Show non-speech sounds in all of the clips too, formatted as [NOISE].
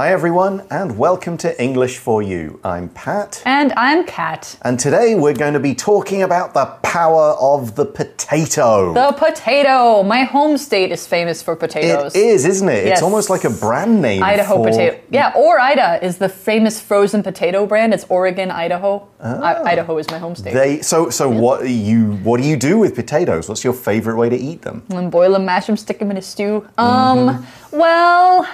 Hi, everyone, and welcome to English for You. I'm Pat. And I'm Kat. And today we're going to be talking about the power of the potato. The potato. My home state is famous for potatoes. It is, isn't it? Yes. It's almost like a brand name. Idaho for... potato. Yeah, Ore-Ida is the famous frozen potato brand. It's Oregon, Idaho. I- Idaho is my home state. Ah. They so so what you what do you do with potatoes? What's your favorite way to eat them? and boil them, mash them, stick them in a stew. Um, well,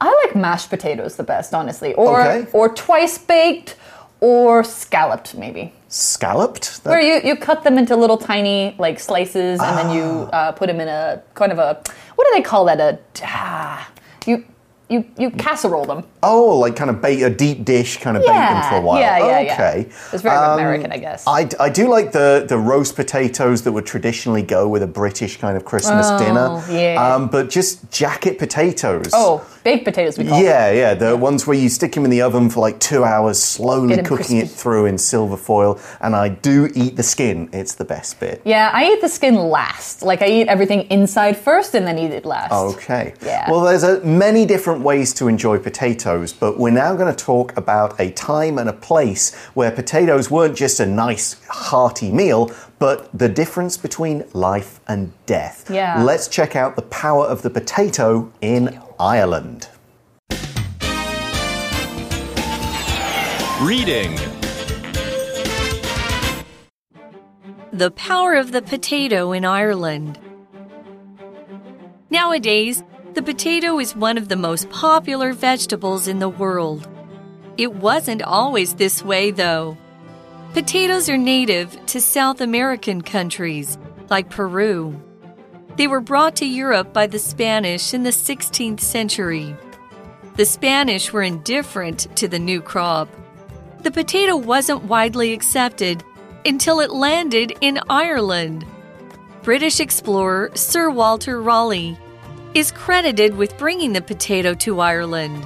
I like mashed potatoes the best, honestly. Or Okay. or twice baked or scalloped maybe. Scalloped? That- Where you, you cut them into little tiny like slices and then you uh, put them in a kind of a what do they call that a ah, you you you casserole them. oh, like kind of bake a deep dish, kind of bake them for a while. Yeah, yeah, yeah. okay. It's very Um, American, I guess. I, I do like the, the roast potatoes that would traditionally go with a British kind of Christmas dinner. yeah. Um, but just jacket potatoes. oh, baked potatoes we call them. Yeah, yeah, the ones where you stick them in the oven for like two hours, slowly cooking it through in silver foil. And I do eat the skin; it's the best bit. Yeah, I eat the skin last. Like I eat everything inside first and then eat it last. Okay. Yeah. Well, there's a, many different ways to enjoy potatoes, but we're now going to talk about a time and a place where potatoes weren't just a nice, hearty meal, but the difference between life and death. Yeah. Let's check out the power of the potato in Ireland. Reading. The power of the potato in Ireland. Nowadays, the potato is one of the most popular vegetables in the world. It wasn't always this way, though. Potatoes are native to South American countries, like Peru. They were brought to Europe by the Spanish in the 16th century. The Spanish were indifferent to the new crop. The potato wasn't widely accepted until it landed in Ireland. British explorer Sir Walter Raleigh is credited with bringing the potato to Ireland.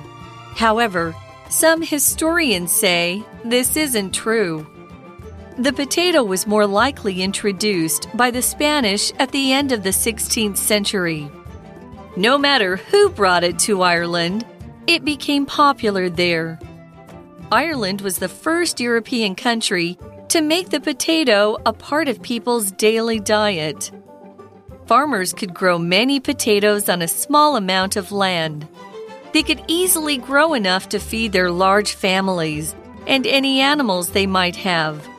However, some historians say this isn't true. The potato was more likely introduced by the Spanish at the end of the 16th century. No matter who brought it to Ireland, it became popular there. Ireland was the first European country to make the potato a part of people's daily diet. Farmers could grow many potatoes on a small amount of land. They could easily grow enough to feed their large families and any animals they might have.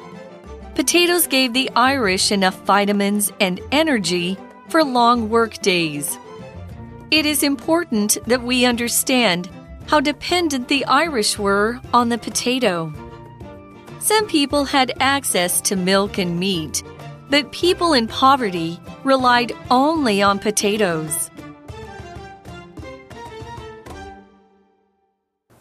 Potatoes gave the Irish enough vitamins and energy for long work days. It is important that we understand how dependent the Irish were on the potato. Some people had access to milk and meat, but people in poverty relied only on potatoes.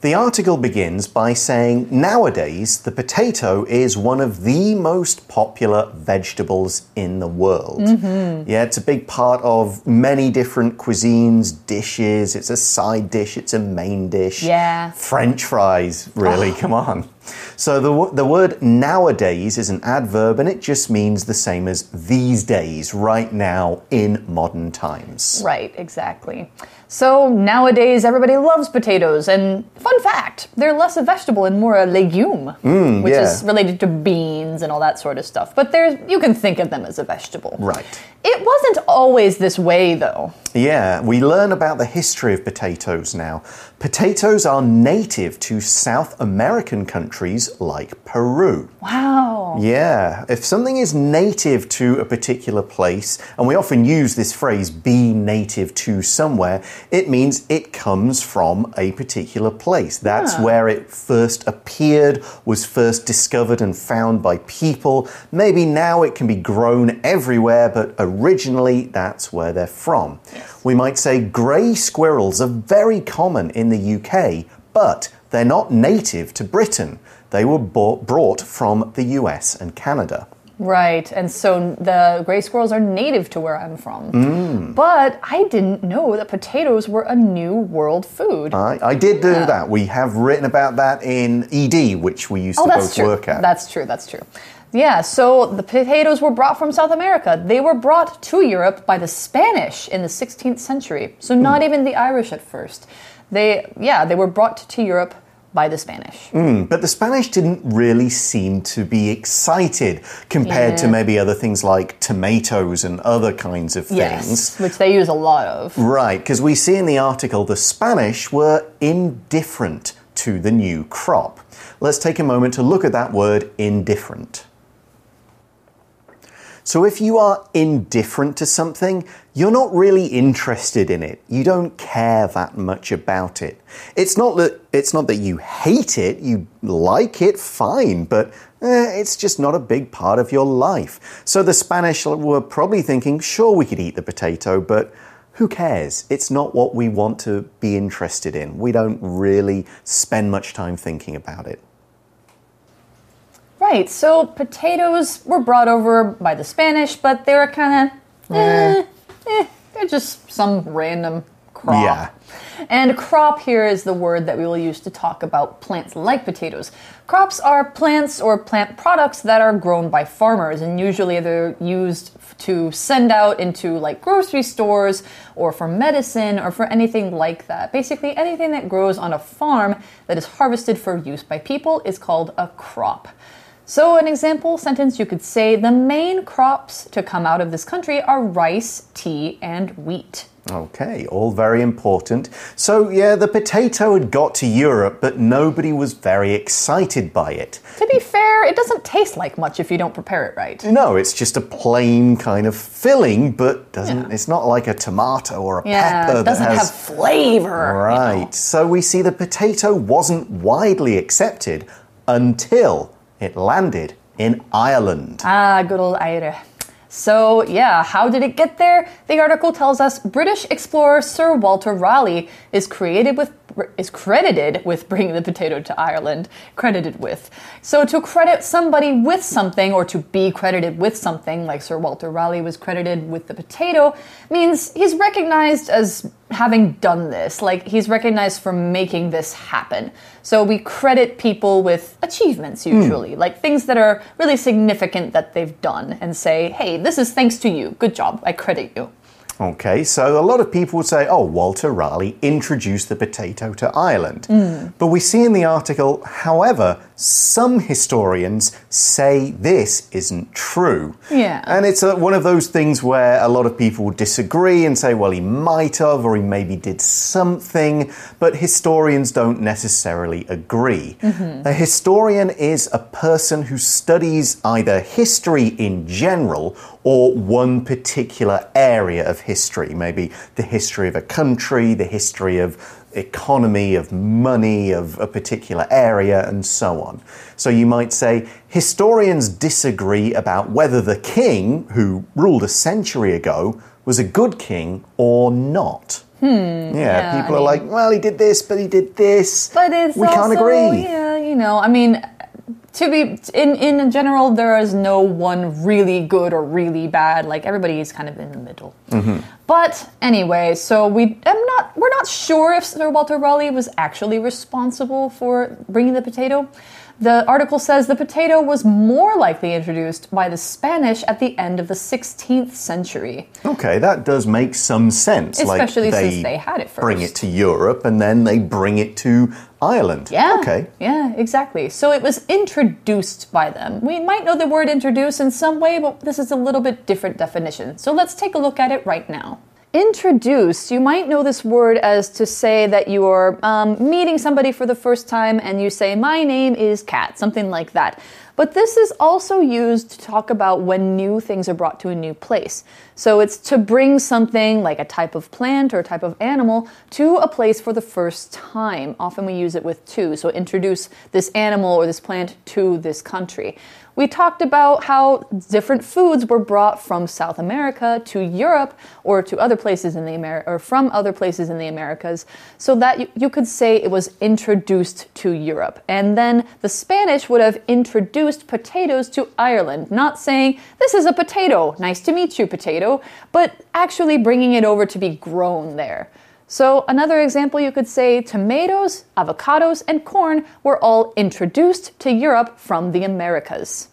The article begins by saying nowadays the potato is one of the most popular vegetables in the world. Mm-hmm. Yeah, it's a big part of many different cuisines, dishes. It's a side dish, it's a main dish. Yeah. French fries, really, ah. come on. So the, the word nowadays is an adverb and it just means the same as these days, right now, in modern times. Right, exactly. So nowadays everybody loves potatoes, and fun fact, they're less a vegetable and more a legume, which Mm, yeah. is related to beans and all that sort of stuff. But there's you can think of them as a vegetable. Right. It wasn't always this way though. Yeah, we learn about the history of potatoes now. Potatoes are native to South American countries like Peru. Wow. Yeah, if something is native to a particular place, and we often use this phrase be native to somewhere, it means it comes from a particular place. That's ah. where it first appeared, was first discovered and found by people. Maybe now it can be grown everywhere, but originally that's where they're from. We might say grey squirrels are very common in the UK, but they're not native to Britain. They were bought, brought from the US and Canada. Right, and so the gray squirrels are native to where I'm from. Mm. But I didn't know that potatoes were a new world food. I, I did do that. We have written about that in ED, which we used oh, to both true. work at. That's true. That's true. Yeah, so the potatoes were brought from South America. They were brought to Europe by the Spanish in the 16th century. So not Hmm. even the Irish at first. They, yeah, they were brought to Europe by the Spanish. Hmm. But the Spanish didn't really seem to be excited compared to maybe other things like tomatoes and other kinds of things. Yes, which they use a lot of. Right, because we see in the article the Spanish were indifferent to the new crop. Let's take a moment to look at that word indifferent. So, if you are indifferent to something, you're not really interested in it. You don't care that much about it. It's not that it's not that you hate it. You like it, fine, but eh, it's just not a big part of your life. So the Spanish were probably thinking, sure, we could eat the potato, but who cares? It's not what we want to be interested in. We don't really spend much time thinking about it. Right, so potatoes were brought over by the Spanish, but they were kind of, eh, eh, they're just some random crop. Yeah. And crop here is the word that we will use to talk about plants like potatoes. Crops are plants or plant products that are grown by farmers, and usually they're used to send out into like grocery stores or for medicine or for anything like that. Basically, anything that grows on a farm that is harvested for use by people is called a crop. So, an example sentence you could say the main crops to come out of this country are rice, tea, and wheat. Okay, all very important. So, yeah, the potato had got to Europe, but nobody was very excited by it. To be fair, it doesn't taste like much if you don't prepare it right. No, it's just a plain kind of filling, but doesn't. Yeah. It's not like a tomato or a Yeah, pepper it doesn't that has. have flavor. you right. know. So we see the potato wasn't widely accepted until it landed in Ireland. Ah, good old Ire. So, yeah, how did it get there? The article tells us British explorer Sir Walter Raleigh is created with is credited with bringing the potato to Ireland. Credited with. So to credit somebody with something or to be credited with something like Sir Walter Raleigh was credited with the potato means he's recognized as having done this. Like he's recognized for making this happen. So we credit people with achievements hmm. usually, like things that are really significant that they've done and say, "Hey, this is thanks to you. Good job. I credit you." Okay, so a lot of people would say, oh, Walter Raleigh introduced the potato to Ireland. Hmm. But we see in the article, however, some historians say this isn't true. Yeah. And it's a, one of those things where a lot of people disagree and say, well, he might have, or he maybe did something, but historians don't necessarily agree. Mm-hmm. A historian is a person who studies either history in general or one particular area of history, maybe the history of a country, the history of economy, of money, of a particular area, and so on. So you might say historians disagree about whether the king, who ruled a century ago, was a good king or not. Hmm. Yeah, yeah, people I are like, well, he did this, but he did this. But it's we also, can't agree. Yeah, you know, I mean, to be in in general, there is no one really good or really bad. Like everybody is kind of in the middle. Mm-hmm. But anyway, so we am not we're not sure if Sir Walter Raleigh was actually responsible for bringing the potato. The article says the potato was more likely introduced by the Spanish at the end of the 16th century. Okay, that does make some sense. Especially like since they had it first. Bring it to Europe and then they bring it to Ireland. Yeah. Okay. Yeah, exactly. So it was introduced by them. We might know the word introduce in some way, but this is a little bit different definition. So let's take a look at it right now. Introduce, you might know this word as to say that you are um, meeting somebody for the first time and you say, My name is Kat, something like that. But this is also used to talk about when new things are brought to a new place. So it's to bring something like a type of plant or a type of animal to a place for the first time. Often we use it with to, so introduce this animal or this plant to this country. We talked about how different foods were brought from South America to Europe or to other places in the Amer- or from other places in the Americas, so that you, you could say it was introduced to Europe. And then the Spanish would have introduced potatoes to Ireland, not saying, This is a potato, nice to meet you, potato, but actually bringing it over to be grown there. So, another example you could say tomatoes, avocados, and corn were all introduced to Europe from the Americas.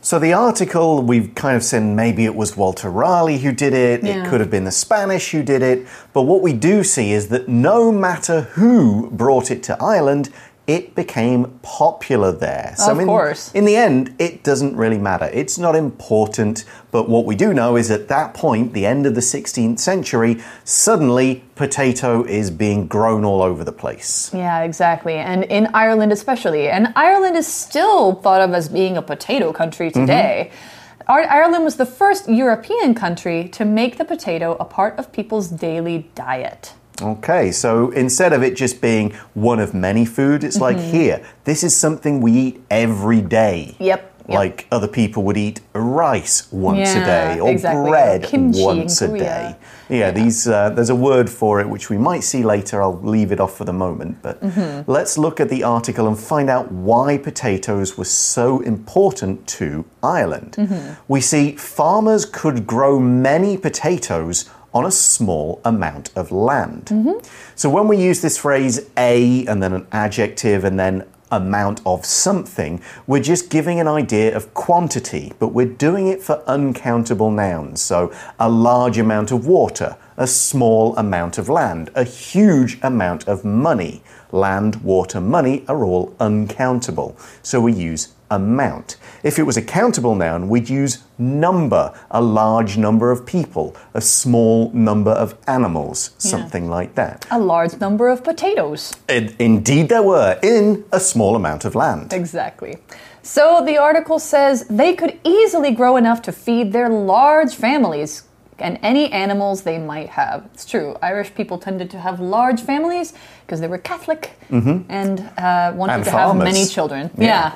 So the article, we've kind of said maybe it was Walter Raleigh who did it, Yeah. it could have been the Spanish who did it, but what we do see is that no matter who brought it to Ireland, it became popular there. Of in, course. in the end, it doesn't really matter. It's not important, but what we do know is at that point, the end of the 16th century, suddenly potato is being grown all over the place. Yeah, exactly. And in Ireland, especially. And Ireland is still thought of as being a potato country mm-hmm. today. Ar- Ireland was the first European country to make the potato a part of people's daily diet. Okay, so instead of it just being one of many food, it's like Mm-hmm. here, this is something we eat every day. Yep. yep. Like other people would eat rice once a day or exactly. bread Kimchi once a day. Yeah, these uh, there's a word for it which we might see later. I'll leave it off for the moment, but Mm-hmm. let's look at the article and find out why potatoes were so important to Ireland. Mm-hmm. We see farmers could grow many potatoes on a small amount of land. Mm-hmm. So when we use this phrase a and then an adjective and then amount of something, we're just giving an idea of quantity, but we're doing it for uncountable nouns. So a large amount of water, a small amount of land, a huge amount of money. Land, water, money are all uncountable. So we use amount. If it was a countable noun, we'd use number, a large number of people, a small number of animals, something like that. a large number of potatoes. In- Indeed, there were, in a small amount of land. Exactly. So the article says they could easily grow enough to feed their large families and any animals they might have. It's true. Irish people tended to have large families because they were Catholic and uh, wanted And to have many children. Yeah. yeah.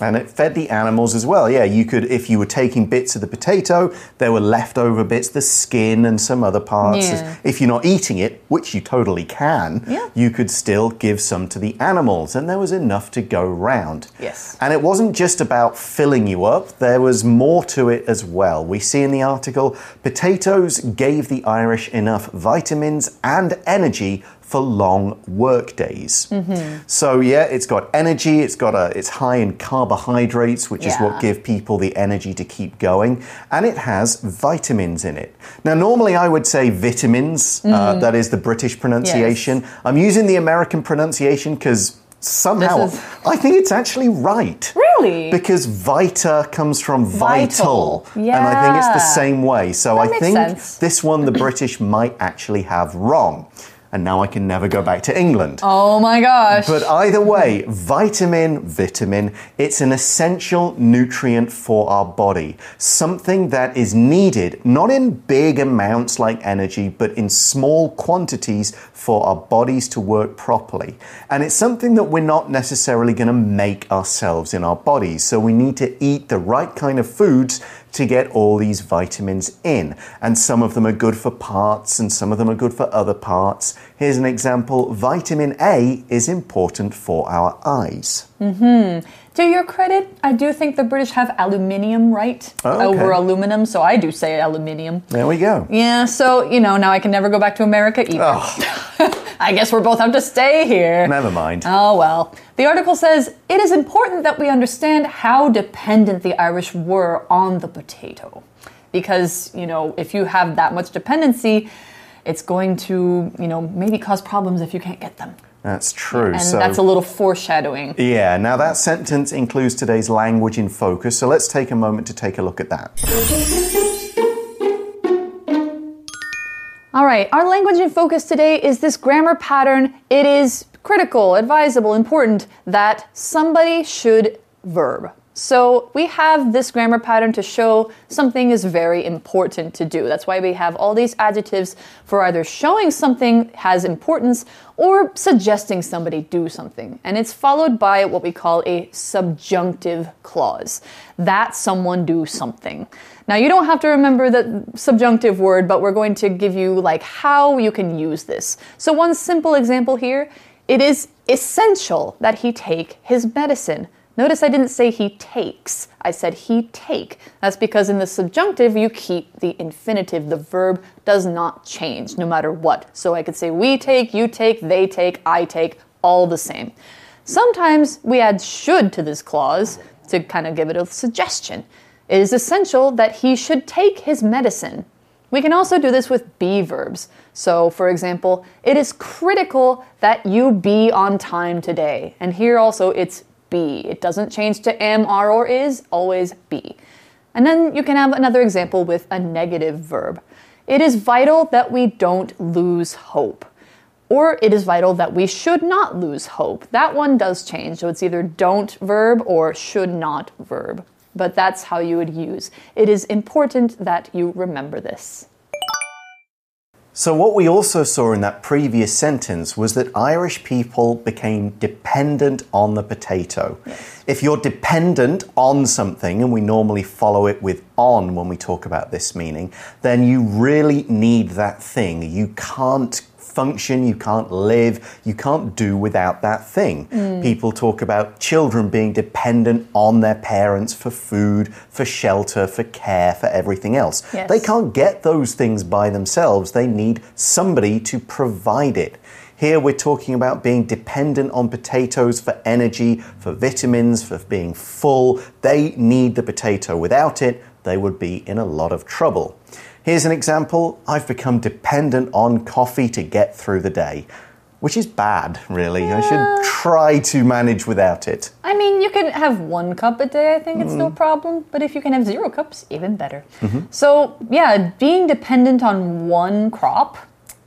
And it fed the animals as well. Yeah, you could, if you were taking bits of the potato, there were leftover bits, the skin and some other parts. Yeah. If you're not eating it, which you totally can, Yeah. you could still give some to the animals, and there was enough to go round. Yes. And it wasn't just about filling you up, there was more to it as well. We see in the article potatoes gave the Irish enough vitamins and energy for long work days. So yeah, it's got energy, it's got a it's high in carbohydrates, which is what give people the energy to keep going, and it has vitamins in it. Now normally I would say vitamins, uh, that is the British pronunciation. I'm using the American pronunciation because somehow is- I think it's actually right. Really? Because vita comes from vital. Vital. And I think it's the same way. So That I think sense. this one the British might actually have wrong. And now I can never go back to England. Oh my gosh. But either way, vitamin, vitamin, it's an essential nutrient for our body. Something that is needed, not in big amounts like energy, but in small quantities for our bodies to work properly. And it's something that we're not necessarily going to make ourselves in our bodies. So we need to eat the right kind of foods to get all these vitamins in. And some of them are good for parts and some of them are good for other parts. Here's an example vitamin A is important for our eyes. Mm-hmm. To your credit, I do think the British have aluminium right Oh, okay. over aluminum, so I do say aluminium. There we go. Yeah, so, you know, now I can never go back to America either. [LAUGHS] I guess we're both have to stay here. Never mind. Oh well. The article says it is important that we understand how dependent the Irish were on the potato. Because, you know, if you have that much dependency, it's going to, you know, maybe cause problems if you can't get them. That's true. And so that's a little foreshadowing. yeah, now that sentence includes today's language in focus, so let's take a moment to take a look at that. All right, our language in focus today is this grammar pattern. It is critical, advisable, important that somebody should verb. So we have this grammar pattern to show something is very important to do. That's why we have all these adjectives for either showing something has importance or suggesting somebody do something. And it's followed by what we call a subjunctive clause. That someone do something. Now you don't have to remember the subjunctive word, but we're going to give you like how you can use this. So one simple example here, it is essential that he take his medicine. Notice I didn't say he takes. I said he take. That's because in the subjunctive you keep the infinitive. The verb does not change no matter what. So I could say we take, you take, they take, I take, all the same. Sometimes we add should to this clause. to kind of give it a suggestion. It is essential that he should take his medicine. We can also do this with be verbs. So, for example, it is critical that you be on time today. And here also it's be. It doesn't change to am, are, or is, always be. And then you can have another example with a negative verb. It is vital that we don't lose hope. Or it is vital that we should not lose hope. That one does change, so it's either don't verb or should not verb. But that's how you would use. It is important that you remember this. So, what we also saw in that previous sentence was that Irish people became dependent on the potato. Yes. If you're dependent on something, and we normally follow it with on when we talk about this meaning, then you really need that thing. You can't function, you can't live, you can't do without that thing. Mm. People talk about children being dependent on their parents for food, for shelter, for care, for everything else. Yes. They can't get those things by themselves, they need somebody to provide it. Here we're talking about being dependent on potatoes for energy, for vitamins, for being full. They need the potato. Without it, they would be in a lot of trouble. Here's an example I've become dependent on coffee to get through the day, which is bad, really. I should try to manage without it. I mean, you can have one cup a day, I think it's no mm. problem. But if you can have zero cups, even better. Mm-hmm. So, yeah, being dependent on one crop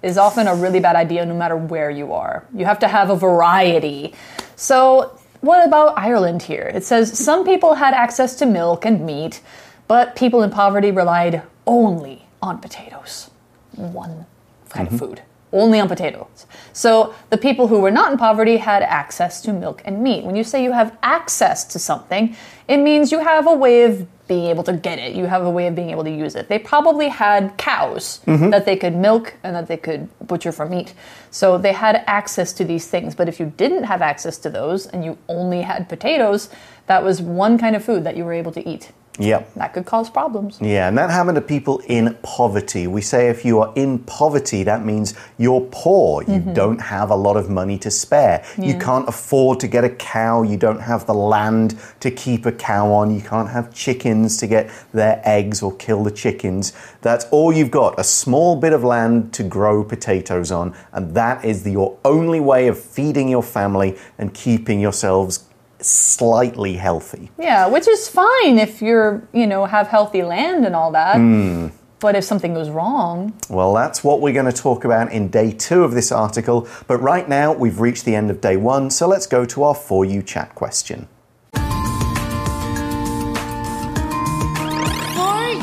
is often a really bad idea no matter where you are. You have to have a variety. So, what about Ireland here? It says some people had access to milk and meat, but people in poverty relied only on potatoes. One kind of mm-hmm. food. Only on potatoes. So the people who were not in poverty had access to milk and meat. When you say you have access to something, it means you have a way of being able to get it. You have a way of being able to use it. They probably had cows mm-hmm. that they could milk and that they could butcher for meat. So they had access to these things. But if you didn't have access to those and you only had potatoes, that was one kind of food that you were able to eat. Yep. That could cause problems. Yeah, and that happened to people in poverty. We say if you are in poverty, that means you're poor. You mm-hmm. don't have a lot of money to spare. You can't afford to get a cow. You don't have the land to keep a cow on. You can't have chickens to get their eggs or kill the chickens. That's all you've got a small bit of land to grow potatoes on, and that is the, your only way of feeding your family and keeping yourselves slightly healthy. Yeah, which is fine if you're, you know, have healthy land and all that. Hmm. But if something goes wrong, Well, that's what we're going to talk about in day two of this article. But right now, we've reached the end of day one, so let's go to our For You chat question. For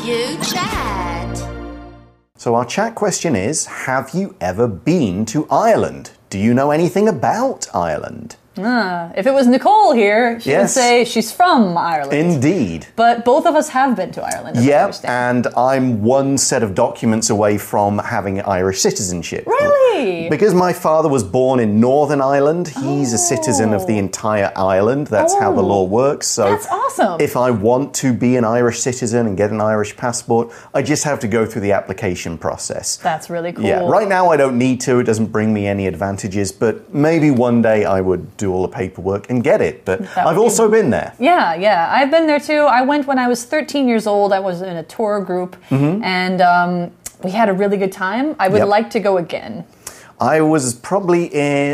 you chat. So, our chat question is Have you ever been to Ireland? Do you know anything about Ireland? Ah, if it was Nicole here, she would say she's from Ireland. Indeed. but both of us have been to Ireland. as I Yep, understand. and I'm one set of documents away from having Irish citizenship. Really? Because my father was born in Northern Ireland, he's a citizen of the oh. entire island. That's how the Oh. law works. So That's awesome. If I want to be an Irish citizen and get an Irish passport, I just have to go through the application process. That's really cool. Yeah, right now I don't need to. It doesn't bring me any advantages, but maybe one day I would do all the paperwork and get it. But That I've would be- also been there. Yeah, yeah. I've been there too. I went when I was 13 years old. I was in a tour group, and um, we had a really good time. I would Yep. like to go again. I was probably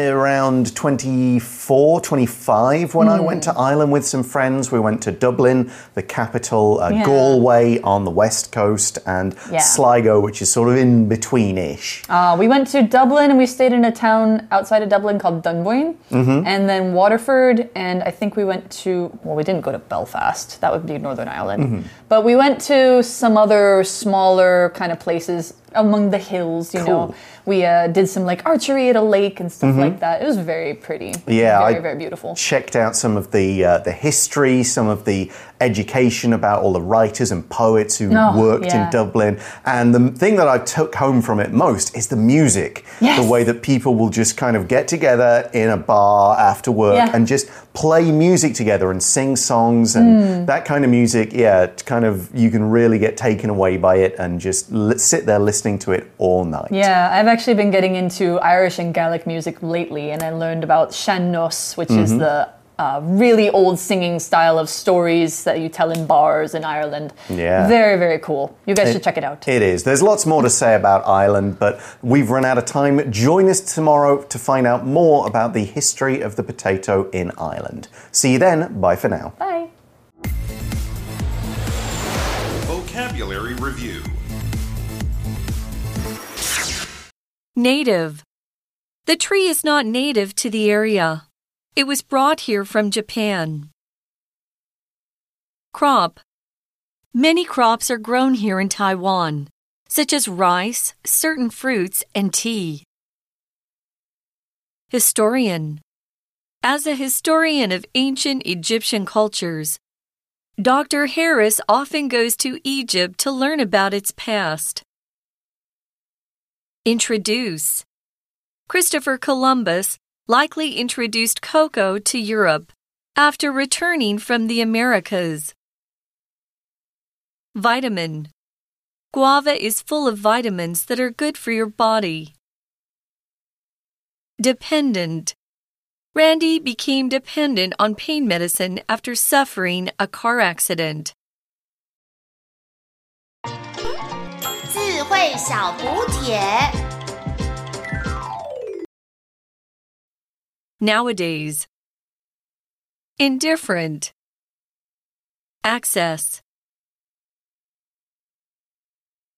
around 24, 25 when I Hmm. went to Ireland with some friends. We went to Dublin, the capital, uh, Yeah. Galway on the west coast, and Yeah. Sligo, which is sort of in between ish. Uh, we went to Dublin and we stayed in a town outside of Dublin called Dunboyne, Mm-hmm. and then Waterford, and I think we went to well, we didn't go to Belfast. That would be Northern Ireland, Mm-hmm. but we went to some other smaller kind of places among the hills. You know, we uh, did some like archery at a lake and stuff like that. It was very pretty. Yeah, very I very beautiful. Checked out some of the uh, the history, some of the education about all the writers and poets who Oh, worked yeah. in Dublin. And the thing that I took home from it most is the music. Yes. The way that people will just kind of get together in a bar after work Yeah. and just play music together and sing songs and Hmm. that kind of music. Yeah, kind of you can really get taken away by it and just sit there listening to it all night. Yeah, I've actually been getting into Irish and Gaelic music lately, and I learned about Sean Nos, which is the uh, really old singing style of stories that you tell in bars in Ireland. Yeah. Very, very cool. You guys should check it out. It is. There's lots more to say about Ireland, but we've run out of time. Join us tomorrow to find out more about the history of the potato in Ireland. See you then. Bye for now. Bye. Vocabulary Review Native. The tree is not native to the area. It was brought here from Japan. Crop. Many crops are grown here in Taiwan, such as rice, certain fruits, and tea. Historian. As a historian of ancient Egyptian cultures, Dr. Harris often goes to Egypt to learn about its past. Introduce. Christopher Columbus likely introduced cocoa to Europe after returning from the Americas. Vitamin. Guava is full of vitamins that are good for your body. Dependent. Randy became dependent on pain medicine after suffering a car accident. 智慧小补帖。 Nowadays. Indifferent. Access.